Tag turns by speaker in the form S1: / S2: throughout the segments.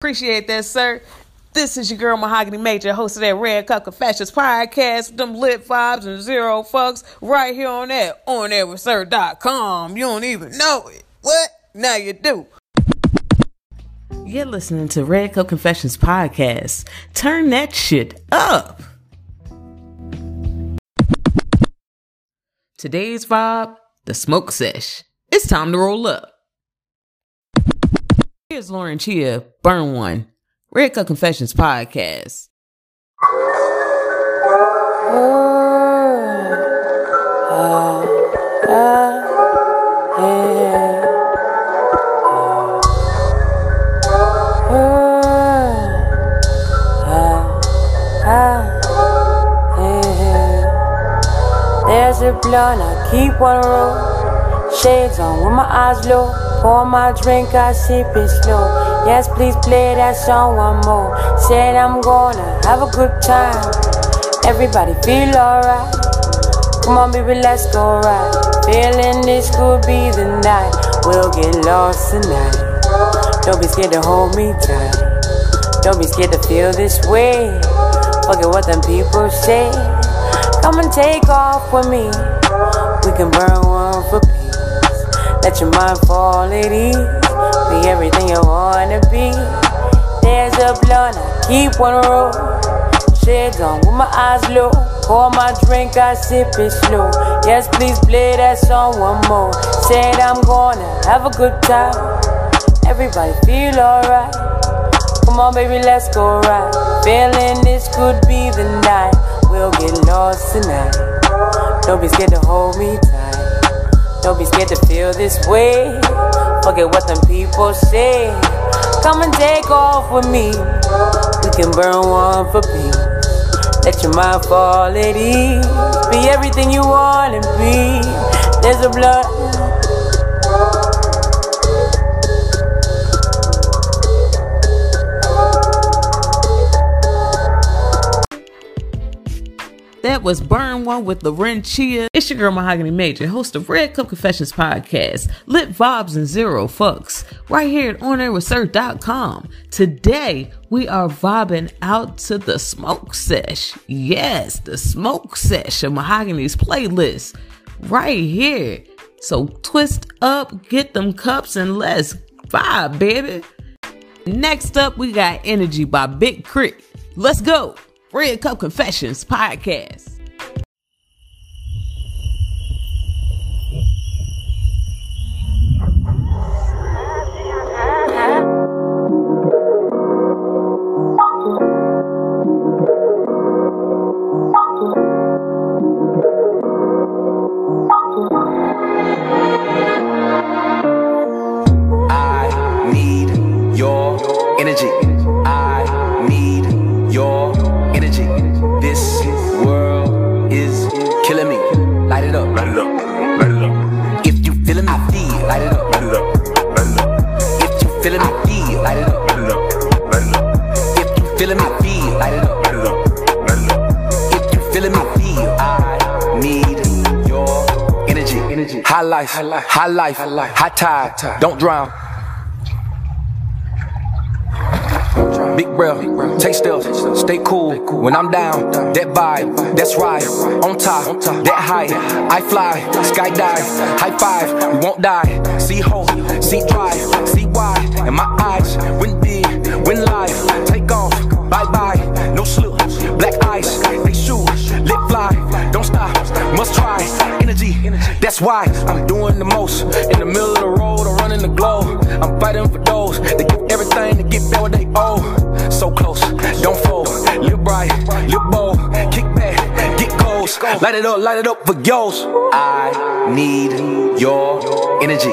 S1: Appreciate that, sir. This is your girl Mahogany Major, host of that Red Cup Confessions podcast, them lit vibes and zero fucks, right here on that onairwithsir.com. You don't even know it. What? Now you do. You're listening to Red Cup Confessions podcast. Turn that shit up. Today's vibe, the smoke sesh. It's time to roll up. Here's Lauren Chia, Burn One, Red Cup Confessions podcast.
S2: There's a blunt, I keep on roll. Shades on with my eyes low. Pour my drink, I sip it slow. Yes, please play that song one more. Said I'm gonna have a good time. Everybody feel alright. Come on, baby, let's go right. Feeling this could be the night. We'll get lost tonight. Don't be scared to hold me tight. Don't be scared to feel this way. Forget what them people say. Come and take off with me. We can burn one for peace. Let your mind fall at ease. Be everything you wanna be. There's a blunt, I keep on roll. Shades on with my eyes low. Pour my drink, I sip it slow. Yes, please play that song one more. Said I'm gonna have a good time. Everybody feel alright. Come on, baby, let's go right. Feeling this could be the night. We'll get lost tonight. Don't be scared to hold me tight. Don't be scared to feel this way. Forget what them people say. Come and take off with me. We can burn one for peace. Let your mind fall at ease. Be everything you wanna be. There's a blood.
S1: Was Burn One with Lauren Chia. It's your girl Mahogany Major, host of Red Cup Confessions podcast, lit vibes and zero fucks, right here at onairwithsir.com. Today, we are vibing out to the smoke sesh. Yes, the smoke sesh of Mahogany's playlist, right here. So twist up, get them cups, and let's vibe, baby. Next up, we got Energy by Big Crit. Let's go. Red Cup Confessions podcast.
S3: Energy. I need your energy. This world is killing me. Light it up.
S4: Light it up, light it up,
S3: If you feeling me, feel. Light it up.
S4: light it up, light it up,
S3: If you feeling me, feel. Light it up.
S4: light it up, light it up,
S3: If you feeling me, feel. Light it up.
S4: light it up, light it up.
S3: If you feeling me, feel. I need your energy. Energy. High life. High life. High tide. Don't drown. Big breath, take steps, stay cool when I'm down. That vibe, that's right. On top, that high, I fly, skydive, high five, we won't die. See hope, see drive, see why. And my eyes, win big, win life, take off, bye bye, no slip, black ice, they shoot, lit fly, don't stop, must try. Energy, that's why I'm doing the most. In the middle of the road, I'm running the globe. I'm fighting for those that give everything to get back what they owe. So close, don't fold. Live bright, live bold. Kick back, get goals. Light it up, light it up for yours. I need your energy.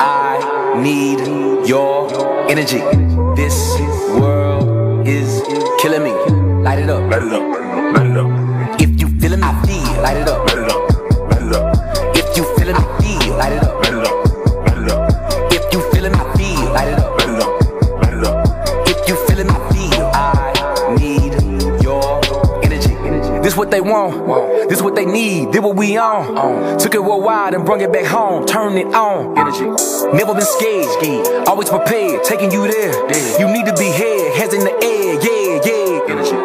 S3: I need your energy. This world is killing me. Light it up.
S4: Light it up, light it up,
S3: If you feeling me, feel. Light it up.
S4: light it up,
S3: what they want. This what they need. Did what we on. Took it worldwide and brung it back home. Turn it on. Energy. Never been scared, always prepared, taking you there. You need to be here, heads in the air, yeah, yeah.
S4: Energy.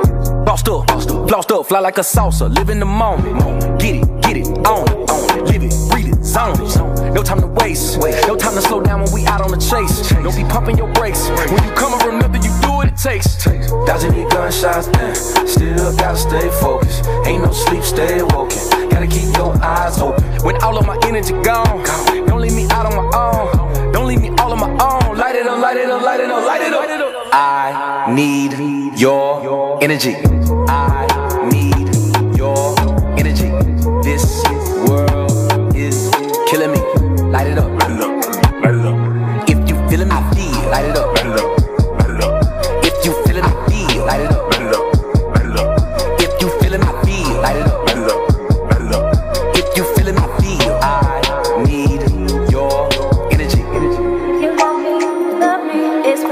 S3: Bossed up, flossed up, fly like a salsa, live in the moment. Get it, get it, On it, own it, live it, breathe it, zone it. No time to waste, no time to slow down when we out on the chase. Don't be pumping your brakes. When you come around nothing, you do what it takes. Dodging these gunshots, still gotta stay focused. Ain't no sleep, stay awoken. Gotta keep your eyes open. When all of my energy gone, don't leave me out on my own. Don't leave me all on my own. Light it up, light it up, light it up, light it up. I need your energy. I need your energy. This world is killing me. Light it up.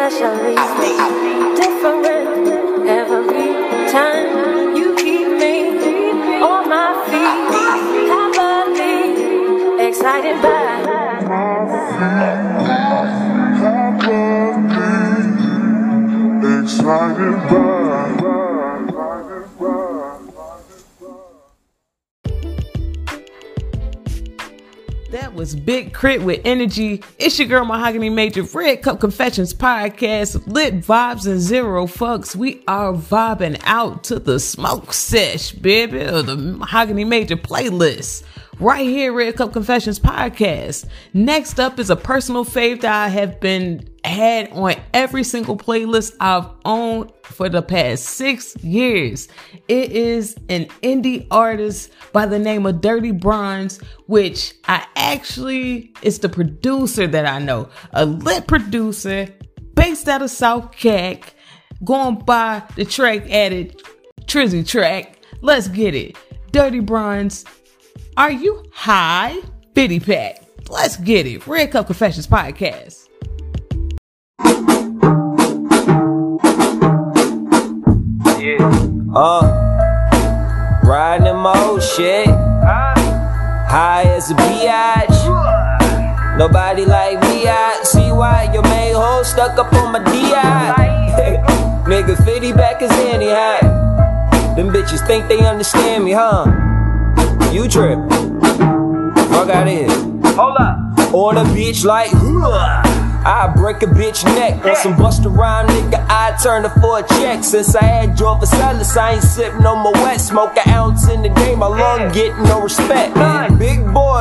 S2: Especially different every time you keep me on my feet, happily excited by.
S5: Excited by.
S1: That was Big Crit with Energy. It's your girl Mahogany Major, Red Cup Confessions podcast, lit vibes and zero fucks. We are vibing out to the smoke sesh, baby, of the Mahogany Major playlist. Right here, Red Cup Confessions podcast. Next up is a personal fave that I have been had on every single playlist I've owned for the past six years. It is an indie artist by the name of Dirty Bronze, which I actually is the producer that I know, a lit producer based out of South Cac, going by the track added Trizzy track. Let's get it. Dirty Bronze, are you high? Biddy Pack. Let's get it. Red Cup Confessions podcast. Yeah.
S6: Uh, riding in my old shit. High as a biatch. Nobody like me, I see why your main hoe stuck up on my DI. Nigga, 50 back is any high. Them bitches think they understand me, huh? You trip. Fuck out here. Hold up. On a bitch like, I break a bitch neck. On some busta rhyme, nigga, I turn her for a check. Since I had drove for Silas, I ain't sippin' no more wet. Smoke an ounce in the day, my lung getting no respect. Big boys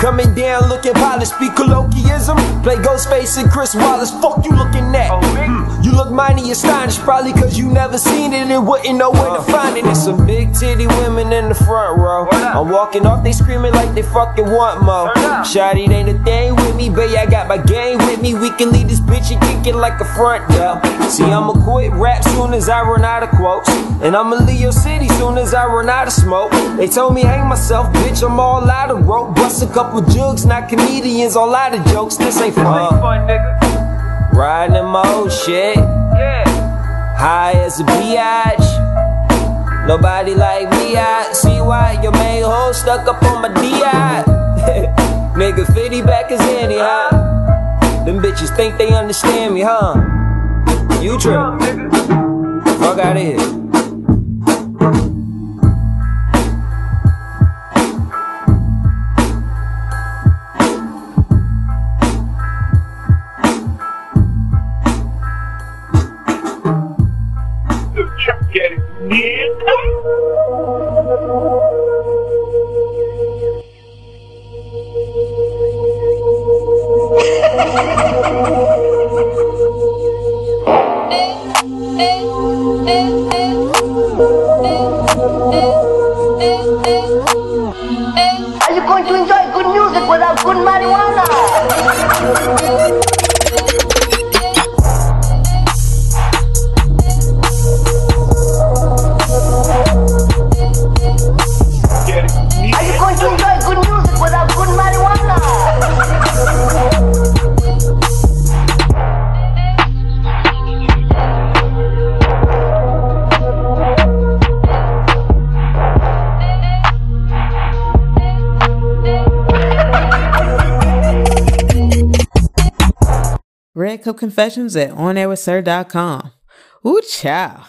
S6: coming down looking polished, speak colloquialism. Play Ghostface and Chris Wallace, fuck you looking at. Hmm, You look mighty astonished, probably cause you never seen it and wouldn't know where to find it. It's some big titty women in the front row. I'm walking off, they screaming like they fucking want more. Shotty ain't a thing with me, baby, I got my gang with me. We can leave this bitch and kick it like a front door. See, I'ma quit rap soon as I run out of quotes. And I'ma leave your city soon as I run out of smoke. They told me hang myself, bitch, I'm all out of rope. Bust a couple jugs, not comedians, all out of jokes. This ain't fun. Riding in my old shit. Yeah. High as a biatch. Nobody like me, I see why your main hoe stuck up on my DI. Nigga, 50 back is any high. Them bitches think they understand me, huh? You trip. Fuck out of here.
S1: Confessions at onairwithsir.com. Ooh, ciao.